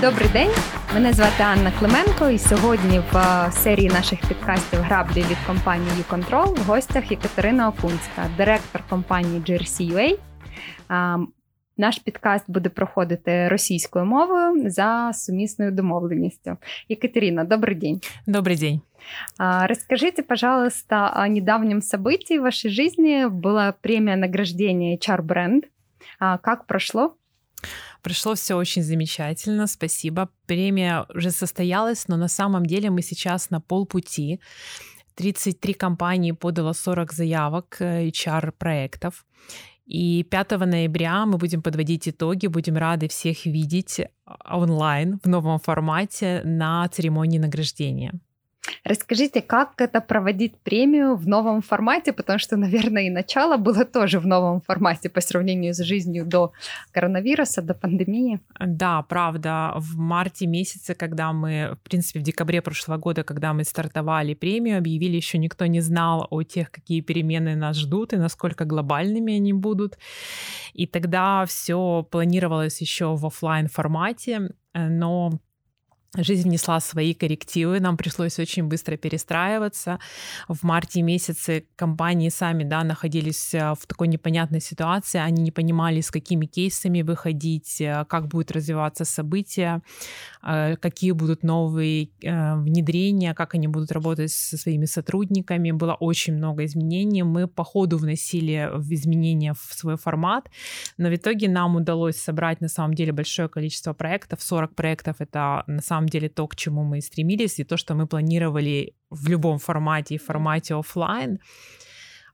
Добрий день, мене звати Анна Клименко, і сьогодні в е, серії наших підкастів граблі від компанії YouControl в гостях Єкатерина Окунська, директор компанії GRC.UA. Наш підкаст буде проходити російською мовою за сумісною домовленістю. Екатерина, добрый день. Добрый день. Расскажите, пожалуйста, о недавнем событии в вашей жизни. Была премия награждения HR Brand. Как прошло? Прошло все очень замечательно, спасибо. Премия уже состоялась, но на самом деле мы сейчас на полпути. 33 компании подало 40 заявок э, HR-проектов. И 5 ноября мы будем подводить итоги, будем рады всех видеть а, онлайн в новом формате на церемонии награждения. Расскажите, как это проводить премию в новом формате, потому что, наверное, и начало было тоже в новом формате по сравнению с жизнью до коронавируса, до пандемии. Да, правда. В марте месяце, когда мы, в принципе, в декабре прошлого года, когда мы стартовали премию, объявили, еще никто не знал о тех, какие перемены нас ждут и насколько глобальными они будут. И тогда все планировалось еще в офлайн формате, но Жизнь внесла свои коррективы, нам пришлось очень быстро перестраиваться. В марте месяце компании сами да, находились э, в такой непонятной ситуации, они не понимали, с какими кейсами выходить, э, как будет развиваться события, э, какие будут новые внедрения, как они будут работать со своими сотрудниками. Было очень много изменений. Мы по ходу вносили изменения в свой формат, но в итоге нам удалось собрать на самом деле большое количество проектов. 40 проектов — это на самом самом деле то, к чему мы стремились, и то, что мы планировали в любом формате, в формате офлайн.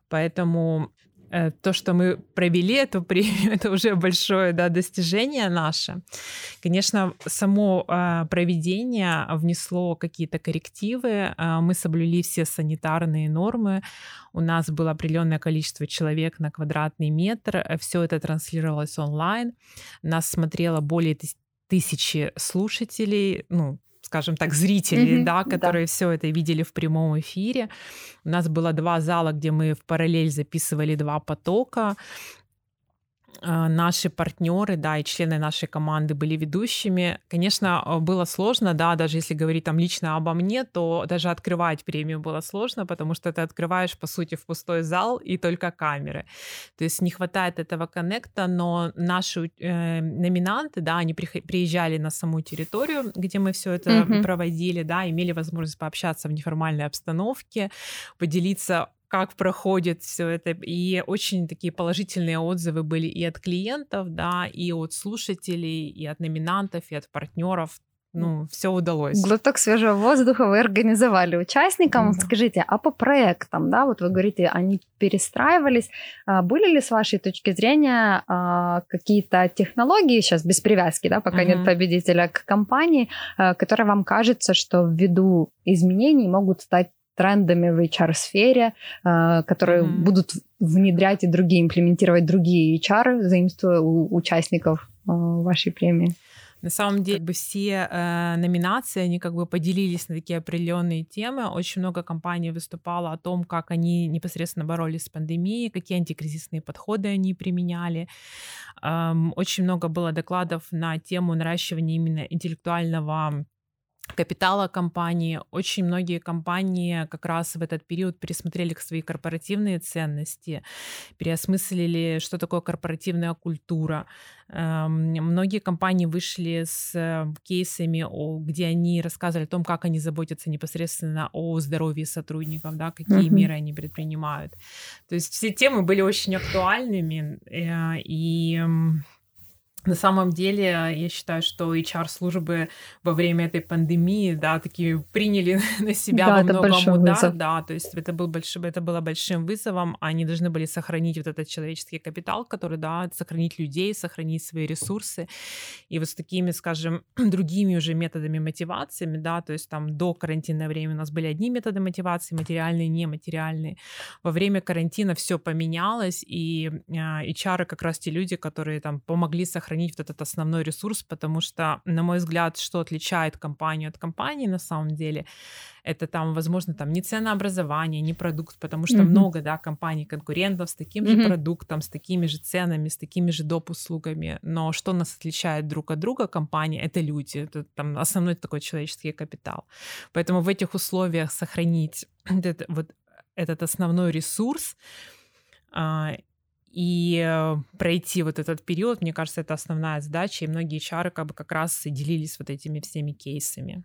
Поэтому э, то, что мы провели эту премию, это уже большое да, достижение наше. Конечно, само э, проведение внесло какие-то коррективы. Э, мы соблюли все санитарные нормы. У нас было определенное количество человек на квадратный метр. Все это транслировалось онлайн. Нас смотрело более тысячи слушателей, ну, скажем так, зрителей, mm-hmm, да, которые да. все это видели в прямом эфире. У нас было два зала, где мы в параллель записывали два потока. А, наши партнеры, да, и члены нашей команды были ведущими. Конечно, а, было сложно, да, даже если говорить там лично обо мне, то даже открывать премию было сложно, потому что ты открываешь, по сути, в пустой зал и только камеры. То есть не хватает этого коннекта, но наши э, номинанты, да, они приезжали на саму территорию, где мы все это mm-hmm. проводили, да, имели возможность пообщаться в неформальной обстановке, поделиться как проходит все это. И очень такие положительные отзывы были и от клиентов, да, и от слушателей, и от номинантов, и от партнеров. Ну, все удалось. Глоток свежего воздуха вы организовали участникам. Mm-hmm. Скажите, а по проектам, да, вот вы говорите, они перестраивались. А были ли с вашей точки зрения а, какие-то технологии сейчас без привязки, да, пока mm-hmm. нет победителя к компании, а, которые вам кажется, что ввиду изменений могут стать трендами в HR-сфере, э, которые mm-hmm. будут внедрять и другие, имплементировать другие HR, заимствуя у участников э, вашей премии? На самом деле, как бы все э, номинации, они как бы поделились на такие определенные темы. Очень много компаний выступало о том, как они непосредственно боролись с пандемией, какие антикризисные подходы они применяли. Эм, очень много было докладов на тему наращивания именно интеллектуального капитала компании. Очень многие компании как раз в этот период пересмотрели свои корпоративные ценности, переосмыслили, что такое корпоративная культура. Эм, многие компании вышли с э, кейсами, где они рассказывали о том, как они заботятся непосредственно о здоровье сотрудников, да, какие uh-huh. меры они предпринимают. То есть все темы были очень актуальными, э, и на самом деле, я считаю, что HR-службы во время этой пандемии, да, такие приняли на себя да, во многом удар, вызов. да, то есть это, был большой, это было большим вызовом, они должны были сохранить вот этот человеческий капитал, который, да, сохранить людей, сохранить свои ресурсы, и вот с такими, скажем, другими уже методами мотивациями, да, то есть там до карантинное время у нас были одни методы мотивации, материальные, нематериальные, во время карантина все поменялось, и HR как раз те люди, которые там помогли сохранить сохранить вот этот основной ресурс, потому что, на мой взгляд, что отличает компанию от компании на самом деле, это там, возможно, там не ценообразование, не продукт, потому что mm-hmm. много, да, компаний-конкурентов с таким mm-hmm. же продуктом, с такими же ценами, с такими же доп. услугами. Но что нас отличает друг от друга компании, это люди, это там основной такой человеческий капитал. Поэтому в этих условиях сохранить этот, вот этот основной ресурс, а, и э, пройти вот этот период, мне кажется, это основная задача, и многие чары как бы как раз и делились вот этими всеми кейсами.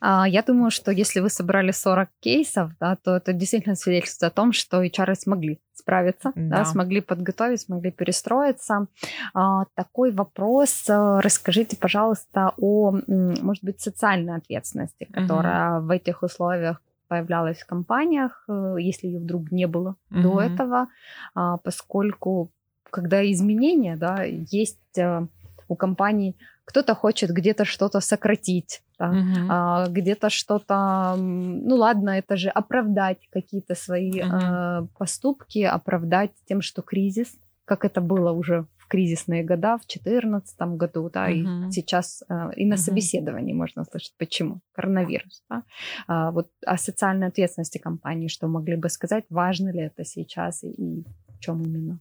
А, я думаю, что если вы собрали 40 кейсов, да, то это действительно свидетельствует о том, что HR смогли справиться, да. Да, смогли подготовить, смогли перестроиться. А, такой вопрос. Э, расскажите, пожалуйста, о, может быть, социальной ответственности, которая угу. в этих условиях появлялась в компаниях, э, если ее вдруг не было угу. до этого, а, поскольку когда изменения, да, есть э, у компаний, кто-то хочет где-то что-то сократить, да, угу. где-то что-то, ну ладно, это же оправдать какие-то свои угу. поступки, оправдать тем, что кризис, как это было уже кризисные года в 2014 году, да, uh-huh. и сейчас э, и на uh-huh. собеседовании можно слышать, почему коронавирус, да, а, вот о социальной ответственности компании, что могли бы сказать, важно ли это сейчас и, и в чем именно?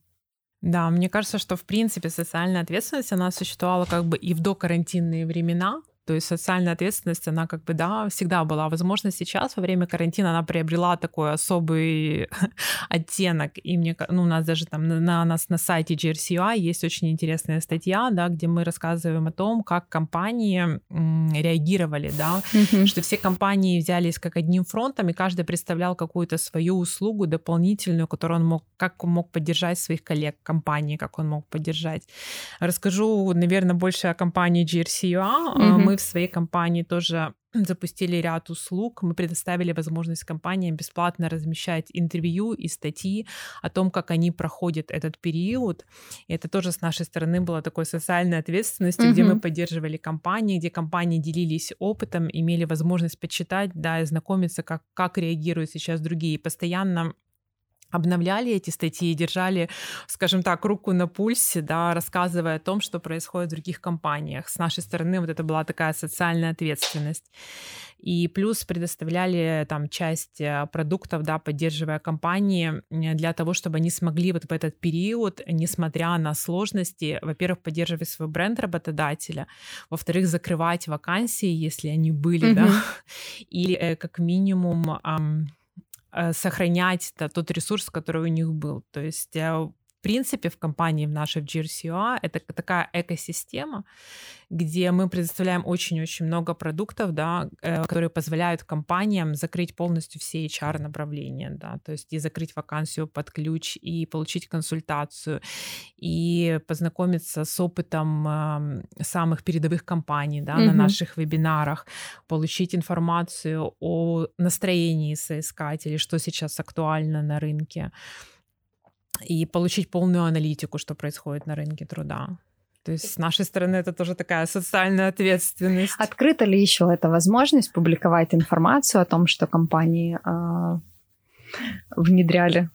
Да, мне кажется, что в принципе социальная ответственность она существовала как бы и в докарантинные времена, то есть социальная ответственность, она как бы, да, всегда была. Возможно, сейчас во время карантина она приобрела такой особый оттенок. И мне, ну, у нас даже там на, на нас на сайте GRCUI есть очень интересная статья, да, где мы рассказываем о том, как компании м, реагировали, да, что все компании взялись как одним фронтом, и каждый представлял какую-то свою услугу дополнительную, которую он мог, как он мог поддержать своих коллег компании, как он мог поддержать. Расскажу, наверное, больше о компании GRCUA. Мы в своей компании тоже запустили ряд услуг. Мы предоставили возможность компаниям бесплатно размещать интервью и статьи о том, как они проходят этот период. И это тоже с нашей стороны было такой социальной ответственностью, mm-hmm. где мы поддерживали компании, где компании делились опытом, имели возможность почитать, да, и знакомиться, как, как реагируют сейчас другие. И постоянно обновляли эти статьи, держали, скажем так, руку на пульсе, да, рассказывая о том, что происходит в других компаниях. С нашей стороны вот это была такая социальная ответственность. И плюс предоставляли там часть э, продуктов, да, поддерживая компании для того, чтобы они смогли вот в этот период, несмотря на сложности, во-первых, поддерживать свой бренд работодателя, во-вторых, закрывать вакансии, если они были, mm-hmm. да, или э, как минимум Э, сохранять да, тот ресурс, который у них был. То есть э, в принципе, в компании в нашей в GRCUA это такая экосистема, где мы предоставляем очень-очень много продуктов, да, э, которые позволяют компаниям закрыть полностью все HR-направления, да, то есть и закрыть вакансию под ключ, и получить консультацию, и познакомиться с опытом э, самых передовых компаний да, mm-hmm. на наших вебинарах, получить информацию о настроении соискателей, что сейчас актуально на рынке и получить полную аналитику, что происходит на рынке труда. То есть с нашей стороны это тоже такая социальная ответственность. Открыта ли еще эта возможность публиковать информацию о том, что компании э, внедряли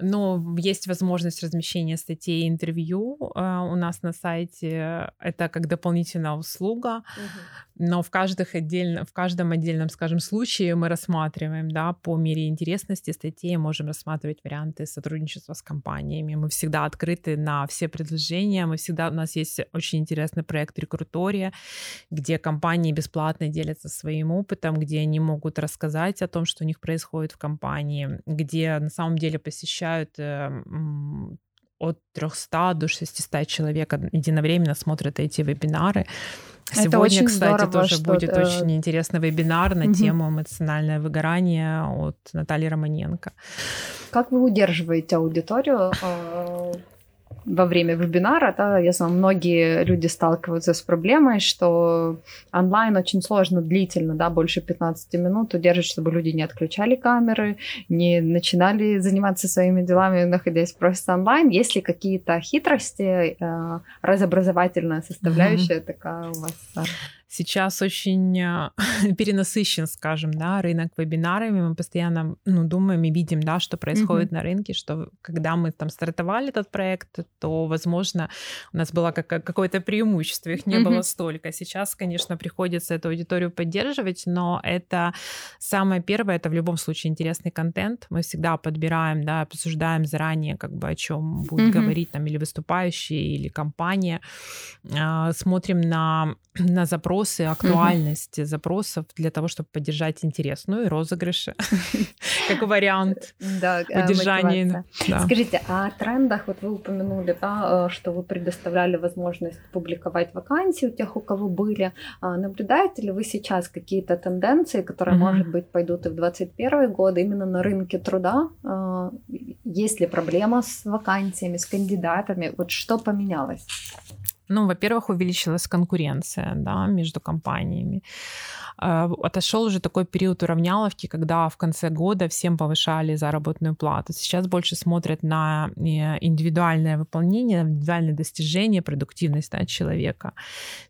но есть возможность размещения статей и интервью э, у нас на сайте. Это как дополнительная услуга. Угу. Но в, каждых отдельно, в каждом отдельном, скажем, случае мы рассматриваем, да, по мере интересности статей, можем рассматривать варианты сотрудничества с компаниями. Мы всегда открыты на все предложения. Мы всегда, у нас есть очень интересный проект рекрутория, где компании бесплатно делятся своим опытом, где они могут рассказать о том, что у них происходит в компании, где на самом деле посещают посещают эм, от 300 до 600 человек единовременно смотрят эти вебинары. Сегодня, Это очень кстати, здорово, тоже что будет это... очень интересный вебинар на угу. тему эмоциональное выгорание от Натальи Романенко. Как вы удерживаете аудиторию э, во время вебинара, да, я знаю, многие люди сталкиваются с проблемой, что онлайн очень сложно длительно, да, больше 15 минут удерживать, чтобы люди не отключали камеры, не начинали заниматься своими делами, находясь просто онлайн. Есть ли какие-то хитрости, э, разобразовательная составляющая mm-hmm. такая у вас? Сейчас очень э, перенасыщен, скажем, да, рынок вебинарами. Мы постоянно ну, думаем и видим, да, что происходит mm-hmm. на рынке, что когда мы там стартовали этот проект, то, возможно, у нас было как- какое-то преимущество, их не mm-hmm. было столько. Сейчас, конечно, приходится эту аудиторию поддерживать, но это самое первое, это в любом случае интересный контент. Мы всегда подбираем, да, обсуждаем заранее, как бы о чем будет mm-hmm. говорить там или выступающий, или компания. А, смотрим на, на запросы, актуальность mm-hmm. запросов для того, чтобы поддержать интерес. Ну и розыгрыши, как вариант э, поддержания. Скажите, а о трендах, вот вы упомянули, да, э, что вы предоставляли возможность публиковать вакансии у тех, у кого были. А наблюдаете ли вы сейчас какие-то тенденции, которые, может быть, пойдут и в 2021 год именно на рынке труда? Есть ли проблема с вакансиями, с кандидатами? Вот что поменялось? Ну, во-первых, увеличилась конкуренция да, между компаниями. А, отошел уже такой период уравняловки, когда в конце года всем повышали заработную плату. Сейчас больше смотрят на э, индивидуальное выполнение, индивидуальное достижение, продуктивность да, человека.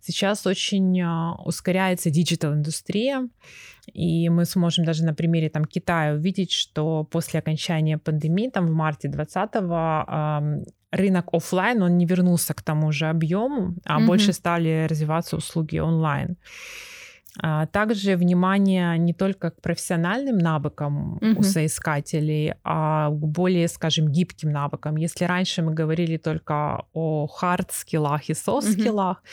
Сейчас очень а, ускоряется digital-индустрия, и мы сможем даже на примере там, Китая увидеть, что после окончания пандемии, там в марте 2020 рынок офлайн, он не вернулся к тому же объему, а mm-hmm. больше стали развиваться услуги онлайн. А также внимание не только к профессиональным навыкам угу. у соискателей, а к более, скажем, гибким навыкам. Если раньше мы говорили только о hard skill ах и soft skill ах, угу.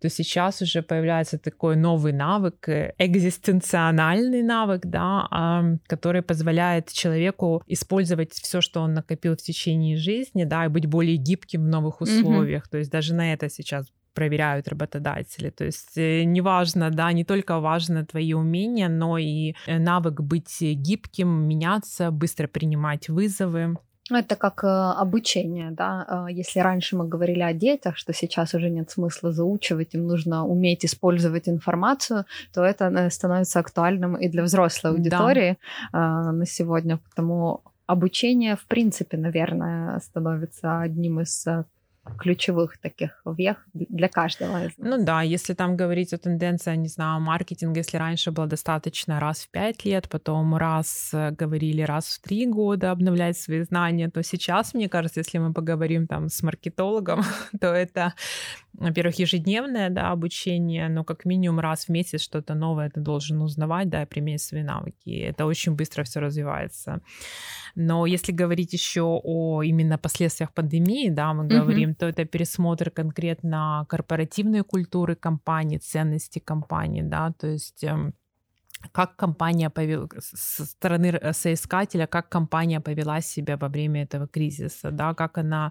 то сейчас уже появляется такой новый навык, э, экзистенциональный навык, да, который позволяет человеку использовать все, что он накопил в течение жизни, да, и быть более гибким в новых условиях. Угу. То есть даже на это сейчас проверяют работодатели. То есть э, неважно, да, не только важно твои умения, но и э, навык быть гибким, меняться, быстро принимать вызовы. Ну, это как э, обучение, да. Э, если раньше мы говорили о детях, что сейчас уже нет смысла заучивать, им нужно уметь использовать информацию, то это становится актуальным и для взрослой аудитории да. на сегодня. Потому обучение, в принципе, наверное, становится одним из ключевых таких вех для каждого из нас. Ну да, если там говорить о тенденции, не знаю, маркетинга, если раньше было достаточно раз в пять лет, потом раз э, говорили раз в три года обновлять свои знания, то сейчас, мне кажется, если мы поговорим там с маркетологом, то это, во-первых, ежедневное да, обучение, но как минимум раз в месяц что-то новое ты должен узнавать, да, и применить свои навыки. Это очень быстро все развивается. Но если говорить еще о именно последствиях пандемии, да, мы говорим, mm-hmm. То это пересмотр конкретно корпоративной культуры компании, ценностей компании, да, то есть эм, как компания повела, со стороны соискателя, как компания повела себя во время этого кризиса, да, как она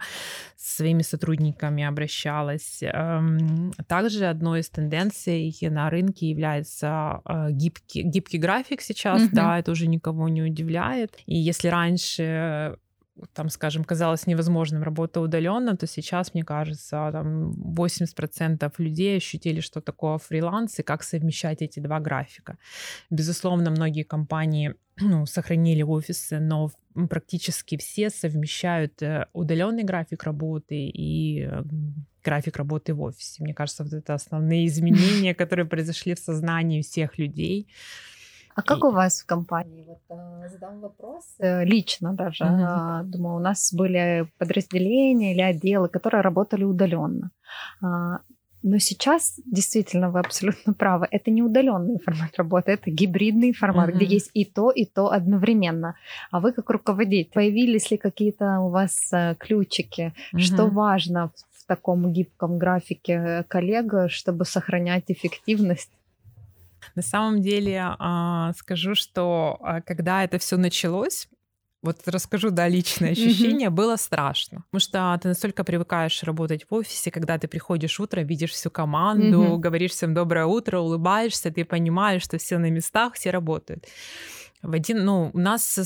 с своими сотрудниками обращалась. Эм, также одной из тенденций на рынке является э, гибкий, гибкий график сейчас, mm-hmm. да, это уже никого не удивляет. И если раньше там, скажем, казалось невозможным работа удаленно, то сейчас, мне кажется, там 80% людей ощутили, что такое фриланс и как совмещать эти два графика. Безусловно, многие компании ну, сохранили офисы, но практически все совмещают э, удаленный график работы и э, график работы в офисе. Мне кажется, вот это основные изменения, которые произошли в сознании всех людей. А как у вас в компании? Вот, э, задам вопрос э, лично даже. Mm-hmm. Думаю, у нас были подразделения или отделы, которые работали удаленно. А, но сейчас действительно вы абсолютно правы. Это не удаленный формат работы, это гибридный формат, mm-hmm. где есть и то, и то одновременно. А вы как руководитель, появились ли какие-то у вас э, ключики? Mm-hmm. Что важно в таком гибком графике коллега, чтобы сохранять эффективность? На самом деле а, скажу, что а, когда это все началось, вот расскажу, да, личное ощущение, было страшно. Потому что ты настолько привыкаешь работать в офисе, когда ты приходишь утром, видишь всю команду, говоришь всем доброе утро, улыбаешься, ты понимаешь, что все на местах, все работают. В один, ну, у нас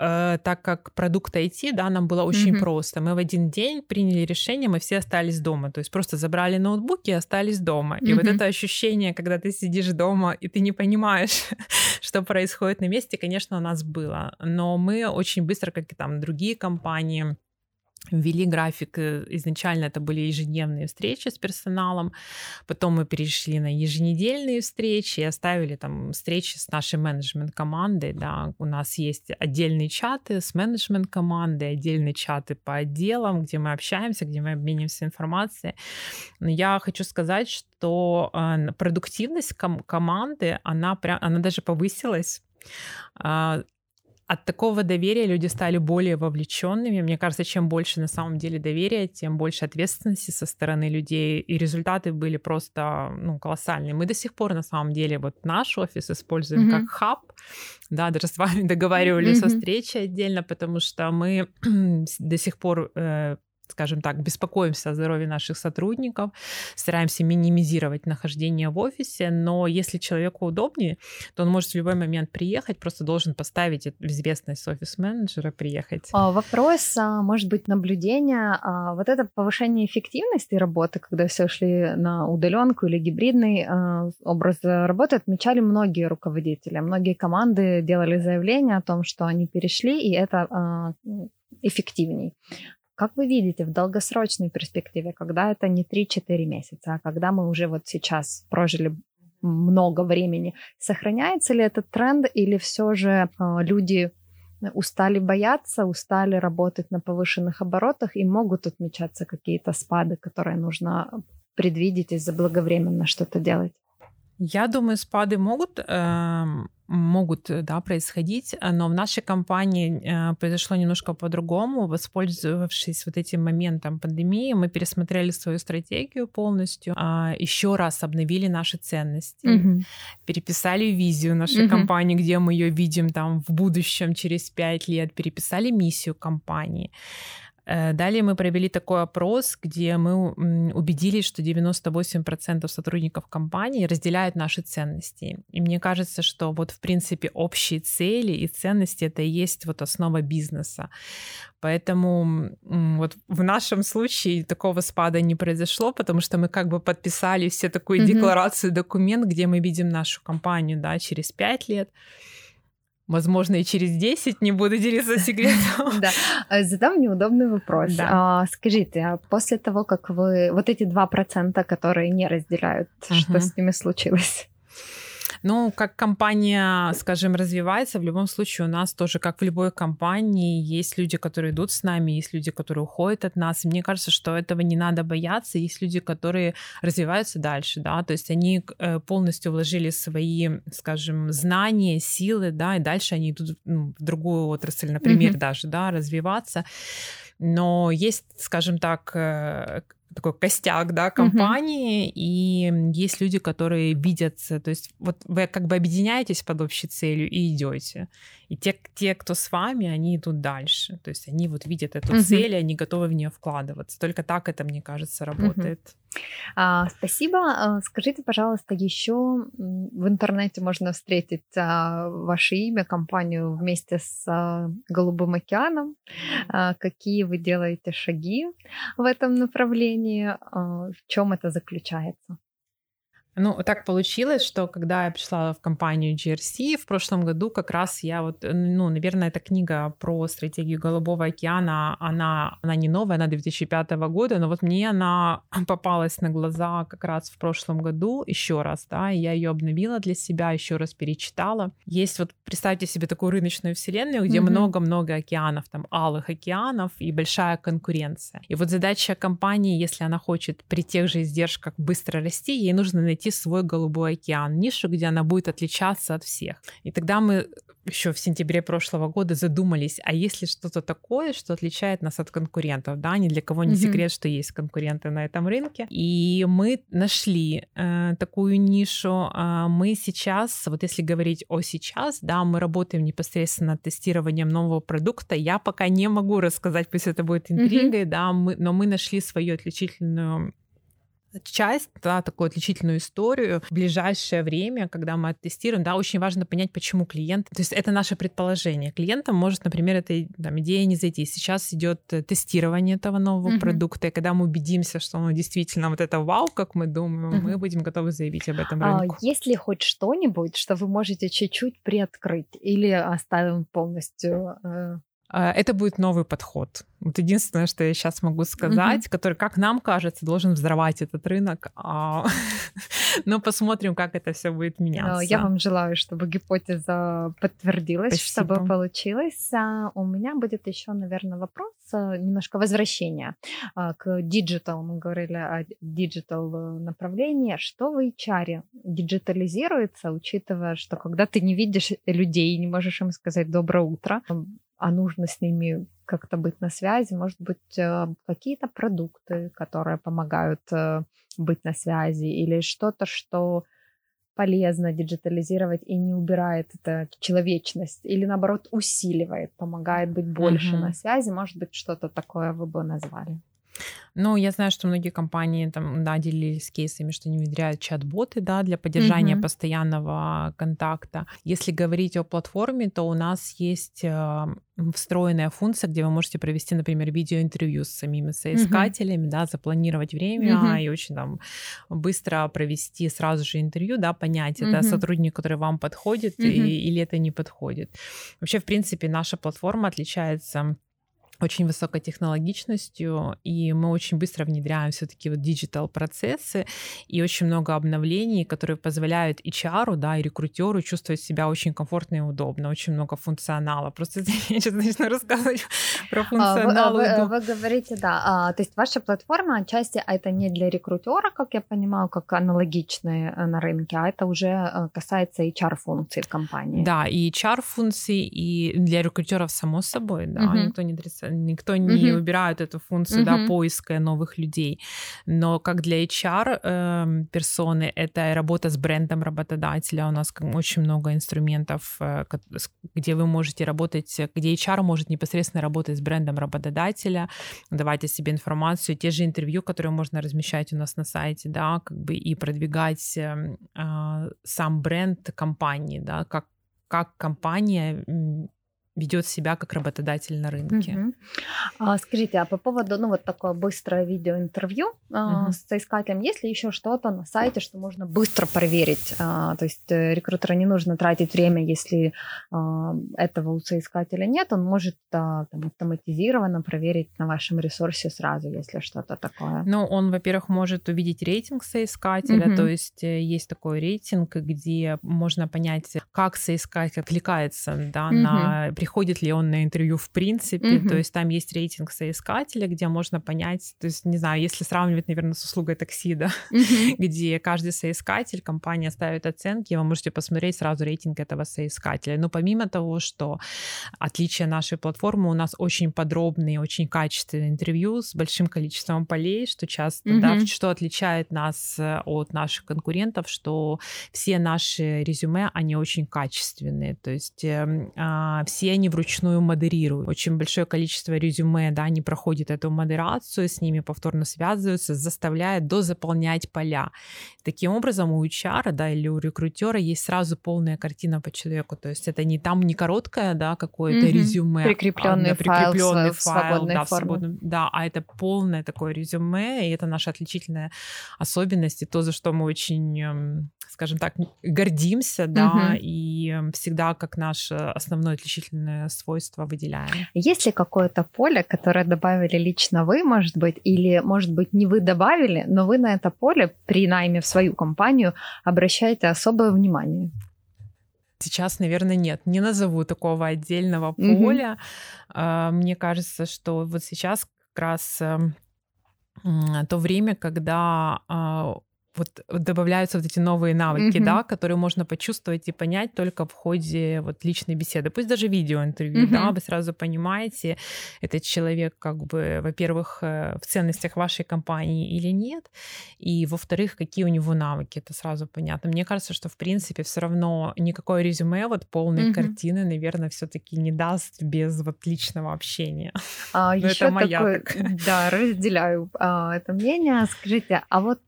Э, так как продукт IT, да, нам было очень mm-hmm. просто. Мы в один день приняли решение, мы все остались дома. То есть просто забрали ноутбуки и остались дома. Mm-hmm. И вот это ощущение, когда ты сидишь дома и ты не понимаешь, что происходит на месте, конечно, у нас было. Но мы очень быстро, как и там другие компании, ввели график. Э, изначально это были ежедневные встречи с персоналом, потом мы перешли на еженедельные встречи и оставили там встречи с нашей менеджмент-командой. Да. У нас есть отдельные чаты с менеджмент-командой, отдельные чаты по отделам, где мы общаемся, где мы обмениваемся информацией. Но я хочу сказать, что э, продуктивность ком- команды, она, прям, она даже повысилась а, от такого доверия люди стали более вовлеченными. Мне кажется, чем больше на самом деле доверия, тем больше ответственности со стороны людей, и результаты были просто ну, колоссальные. Мы до сих пор на самом деле вот наш офис используем mm-hmm. как хаб, да, даже с вами договаривались mm-hmm. о встрече отдельно, потому что мы до сих пор э, скажем так, беспокоимся о здоровье наших сотрудников, стараемся минимизировать нахождение в офисе, но если человеку удобнее, то он может в любой момент приехать, просто должен поставить известность офис-менеджера приехать. А, вопрос, а, может быть, наблюдения. А, вот это повышение эффективности работы, когда все шли на удаленку или гибридный образ работы, отмечали многие руководители. Многие команды делали заявление о том, что они перешли, и это эффективней. Как вы видите в долгосрочной перспективе, когда это не 3-4 месяца, а когда мы уже вот сейчас прожили много времени, сохраняется ли этот тренд или все же э, люди устали бояться, устали работать на повышенных оборотах и могут отмечаться какие-то спады, которые нужно предвидеть и заблаговременно что-то делать? Я думаю, спады могут э, могут э, да, происходить, э, но в нашей компании э, произошло немножко по-другому. Воспользовавшись вот этим моментом пандемии, мы пересмотрели свою стратегию полностью, а, еще раз обновили наши ценности, угу. переписали визию нашей угу. компании, где мы ее видим там в будущем через пять лет, переписали миссию компании. Э, далее мы провели такой опрос, где мы убедились, что 98% сотрудников компании разделяют наши ценности. И мне кажется, что вот в принципе общие цели и ценности это и есть вот основа бизнеса. Поэтому вот в нашем случае такого спада не произошло, потому что мы как бы подписали все такую mm-hmm. декларацию, документ, где мы видим нашу компанию да, через пять лет возможно, и через 10, не буду делиться секретом. Да, э, задам неудобный вопрос. А, скажите, а после того, как вы... Вот эти 2%, которые не разделяют, что с ними случилось? Ну, как компания, скажем, развивается, в любом случае у нас тоже, как в любой компании, есть люди, которые идут с нами, есть люди, которые уходят от нас. И мне кажется, что этого не надо бояться. Есть люди, которые развиваются дальше, да, то есть они э, полностью вложили свои, скажем, знания, силы, да, и дальше они идут ну, в другую отрасль, например, mm-hmm. даже, да, развиваться. Но есть, скажем так, э, такой костяк, да, компании, mm-hmm. и есть люди, которые видятся, то есть вот вы как бы объединяетесь под общей целью и идете. И те, те, кто с вами, они идут дальше. То есть они вот видят эту mm-hmm. цель, и они готовы в нее вкладываться. Только так это, мне кажется, работает. Mm-hmm. А, спасибо. А, скажите, пожалуйста, еще в интернете можно встретить а, ваше имя, компанию вместе с а, Голубым океаном. Какие вы делаете шаги в этом направлении? В чем это заключается? Ну, так получилось, что когда я пришла в компанию GRC в прошлом году, как раз я вот, ну, наверное, эта книга про стратегию Голубого океана, она, она не новая, она 2005 года, но вот мне она попалась на глаза как раз в прошлом году еще раз, да, и я ее обновила для себя, еще раз перечитала. Есть вот, представьте себе такую рыночную вселенную, где mm-hmm. много-много океанов, там, алых океанов и большая конкуренция. И вот задача компании, если она хочет при тех же издержках быстро расти, ей нужно найти найти свой голубой океан, нишу, где она будет отличаться от всех. И тогда мы еще в сентябре прошлого года задумались, а есть ли что-то такое, что отличает нас от конкурентов, да, ни для кого не mm-hmm. секрет, что есть конкуренты на этом рынке, и мы нашли э, такую нишу. Э, мы сейчас, вот если говорить о сейчас, да, мы работаем непосредственно над тестированием нового продукта. Я пока не могу рассказать, пусть это будет интригой, mm-hmm. да, мы, но мы нашли свою отличительную часть, да, такую отличительную историю в ближайшее время, когда мы оттестируем, да, очень важно понять, почему клиент, то есть это наше предположение. Клиентам может, например, эта там, идея не зайти. Сейчас идет э, тестирование этого нового uh-huh. продукта, и когда мы убедимся, что оно действительно вот это вау, как мы думаем, uh-huh. мы будем готовы заявить об этом рынку. А, есть ли хоть что-нибудь, что вы можете чуть-чуть приоткрыть или оставим полностью э, А, это будет новый подход. Вот единственное, что я сейчас могу сказать, mm-hmm. который, как нам кажется, должен взорвать этот рынок. А, но посмотрим, как это все будет меняться. Я вам желаю, чтобы гипотеза подтвердилась, Спасибо. чтобы получилось. А, у меня будет еще, наверное, вопрос, немножко возвращения к digital. Мы говорили о digital направлении. Что в HR диджитализируется, учитывая, что когда ты не видишь людей, не можешь им сказать «доброе утро», а нужно с ними как-то быть на связи, может быть, э, какие-то продукты, которые помогают э, быть на связи, или что-то, что полезно диджитализировать и не убирает это человечность, или наоборот усиливает, помогает быть больше uh-huh. на связи, может быть, что-то такое вы бы назвали. Ну, я знаю, что многие компании там, да, делились кейсами, что они внедряют чат-боты, да, для поддержания mm-hmm. постоянного контакта. Если говорить о платформе, то у нас есть э, встроенная функция, где вы можете провести, например, видеоинтервью с самими соискателями, mm-hmm. да, запланировать время mm-hmm. и очень там быстро провести сразу же интервью, да, понять, mm-hmm. это сотрудник, который вам подходит mm-hmm. и, или это не подходит. Вообще, в принципе, наша платформа отличается очень высокой технологичностью, и мы очень быстро внедряем все-таки вот digital процессы и очень много обновлений, которые позволяют HR, да, и рекрутеру чувствовать себя очень комфортно и удобно, очень много функционала. Просто я сейчас начну рассказывать про функционал. А, вы, вы, вы говорите, да, а, то есть ваша платформа отчасти это не для рекрутера, как я понимаю, как аналогичные э, на рынке, а это уже э, касается HR-функций в компании. Да, и HR-функции, и для рекрутеров само собой, да, угу. никто не отрицает никто не mm-hmm. убирает эту функцию mm-hmm. да, поиска новых людей. Но как для HR э, персоны, это работа с брендом работодателя. У нас очень много инструментов, э, где вы можете работать, где HR может непосредственно работать с брендом работодателя, давать о себе информацию, те же интервью, которые можно размещать у нас на сайте, да, как бы и продвигать э, сам бренд компании, да, как как компания ведет себя как работодатель на рынке. Угу. А, скажите, а по поводу, ну вот такое быстрое видеоинтервью угу. с соискателем, есть ли еще что-то на сайте, что можно быстро проверить? А, то есть э, рекрутеру не нужно тратить время, если а, этого у соискателя нет, он может а, там, автоматизированно проверить на вашем ресурсе сразу, если что-то такое. Ну, он, во-первых, может увидеть рейтинг соискателя, угу. то есть э, есть такой рейтинг, где можно понять, как соискатель откликается да, угу. на приходит ли он на интервью в принципе. Mm-hmm. То есть там есть рейтинг соискателя, где можно понять, то есть, не знаю, если сравнивать, наверное, с услугой такси, да, mm-hmm. где каждый соискатель, компания ставит оценки, вы можете посмотреть сразу рейтинг этого соискателя. Но помимо того, что отличие нашей платформы, у нас очень подробные, очень качественные интервью с большим количеством полей, что часто, mm-hmm. да, что отличает нас э, от наших конкурентов, что все наши резюме, они очень качественные, то есть э, э, все они вручную модерируют. Очень большое количество резюме, да, они проходят эту модерацию, с ними повторно связываются, заставляют дозаполнять поля. Таким образом, у HR, да, или у рекрутера есть сразу полная картина по человеку. То есть это не там не короткое, да, какое-то mm-hmm. резюме, прикрепленный, а, файл, прикрепленный файл, да, в свободном, да, а это полное такое резюме, и это наша отличительная особенность, и то, за что мы очень эм, скажем так, гордимся, да, угу. и всегда как наше основное отличительное свойство выделяем. Есть ли какое-то поле, которое добавили лично вы, может быть, или, может быть, не вы добавили, но вы на это поле при найме в свою компанию обращаете особое внимание? Сейчас, наверное, нет. Не назову такого отдельного поля. Mm-hmm. Мне кажется, что вот сейчас как раз эм, то время, когда а, вот добавляются вот эти новые навыки, mm-hmm. да, которые можно почувствовать и понять только в ходе вот личной беседы, пусть даже видеоинтервью, mm-hmm. да, вы сразу понимаете, этот человек как бы, во-первых, э, в ценностях вашей компании или нет, и во-вторых, какие у него навыки, это сразу понятно. Мне кажется, что в принципе все равно никакое резюме вот полной mm-hmm. картины, наверное, все-таки не даст без вот личного общения. А, еще это моя такой, такая. Да, разделяю а, это мнение. Скажите, а вот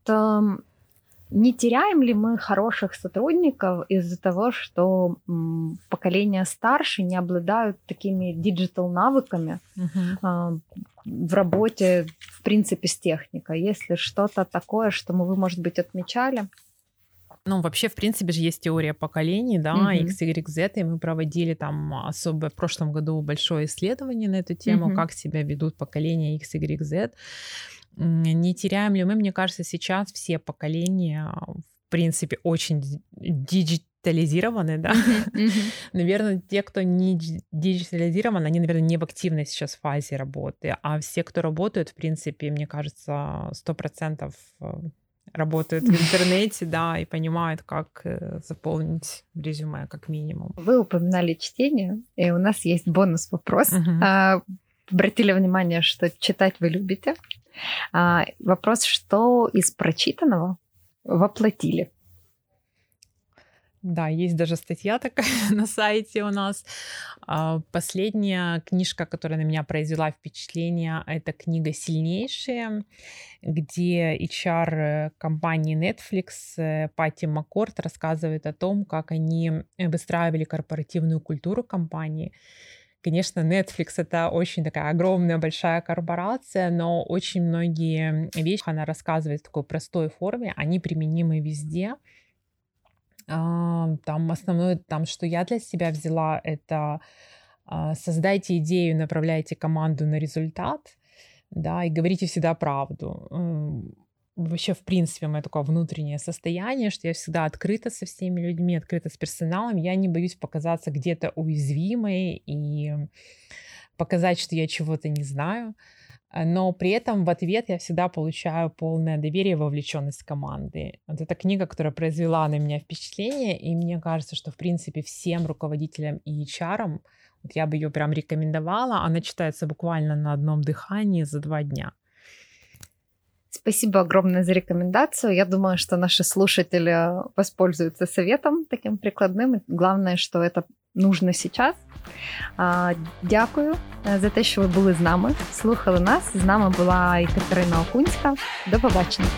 не теряем ли мы хороших сотрудников из-за того, что м, поколение старше не обладают такими digital навыками uh-huh. э, в работе, в принципе, с техникой? Если что-то такое, что мы, вы, может быть, отмечали? Ну, вообще, в принципе же есть теория поколений, да, mm-hmm. X, Y, Z, и мы проводили там особо в прошлом году большое исследование на эту тему, mm-hmm. как себя ведут поколения X, Y, Z. Не теряем ли мы, мне кажется, сейчас все поколения, в принципе, очень диджитализированы, да. наверное, те, кто не диджитализирован, они, наверное, не в активной сейчас фазе работы, а все, кто работают, в принципе, мне кажется, сто процентов э, работают в интернете, да, и понимают, как э, заполнить резюме, как минимум. Вы упоминали чтение, и у нас есть бонус вопрос. Uh-huh. Обратили внимание, что читать вы любите. А, вопрос, что из прочитанного воплотили? Да, есть даже статья такая на сайте у нас. А, последняя книжка, которая на меня произвела впечатление, это книга «Сильнейшие», где HR компании Netflix э, Пати Маккорд рассказывает о том, как они выстраивали корпоративную культуру компании. Конечно, Netflix это очень такая огромная, большая корпорация, но очень многие вещи она рассказывает в такой простой форме, они применимы везде. Там основное, там, что я для себя взяла, это а, создайте идею, направляйте команду на результат, да, и говорите всегда правду. Вообще, в принципе, мое такое внутреннее состояние, что я всегда открыта со всеми людьми, открыта с персоналом. Я не боюсь показаться где-то уязвимой и показать, что я чего-то не знаю. Э, но при этом в ответ я всегда получаю полное доверие и вовлеченность команды. Вот эта книга, которая произвела на меня впечатление, и мне кажется, что, в принципе, всем руководителям и HR, вот я бы ее прям рекомендовала, она читается буквально на одном дыхании за два дня. Спасибо огромное за рекомендацию. Я думаю, что наши слушатели воспользуются советом таким прикладным. Главное, что это нужно сейчас. Дякую за те, що ви були з нами, слухали нас. З нами була і Катерина Окунська. До побачення.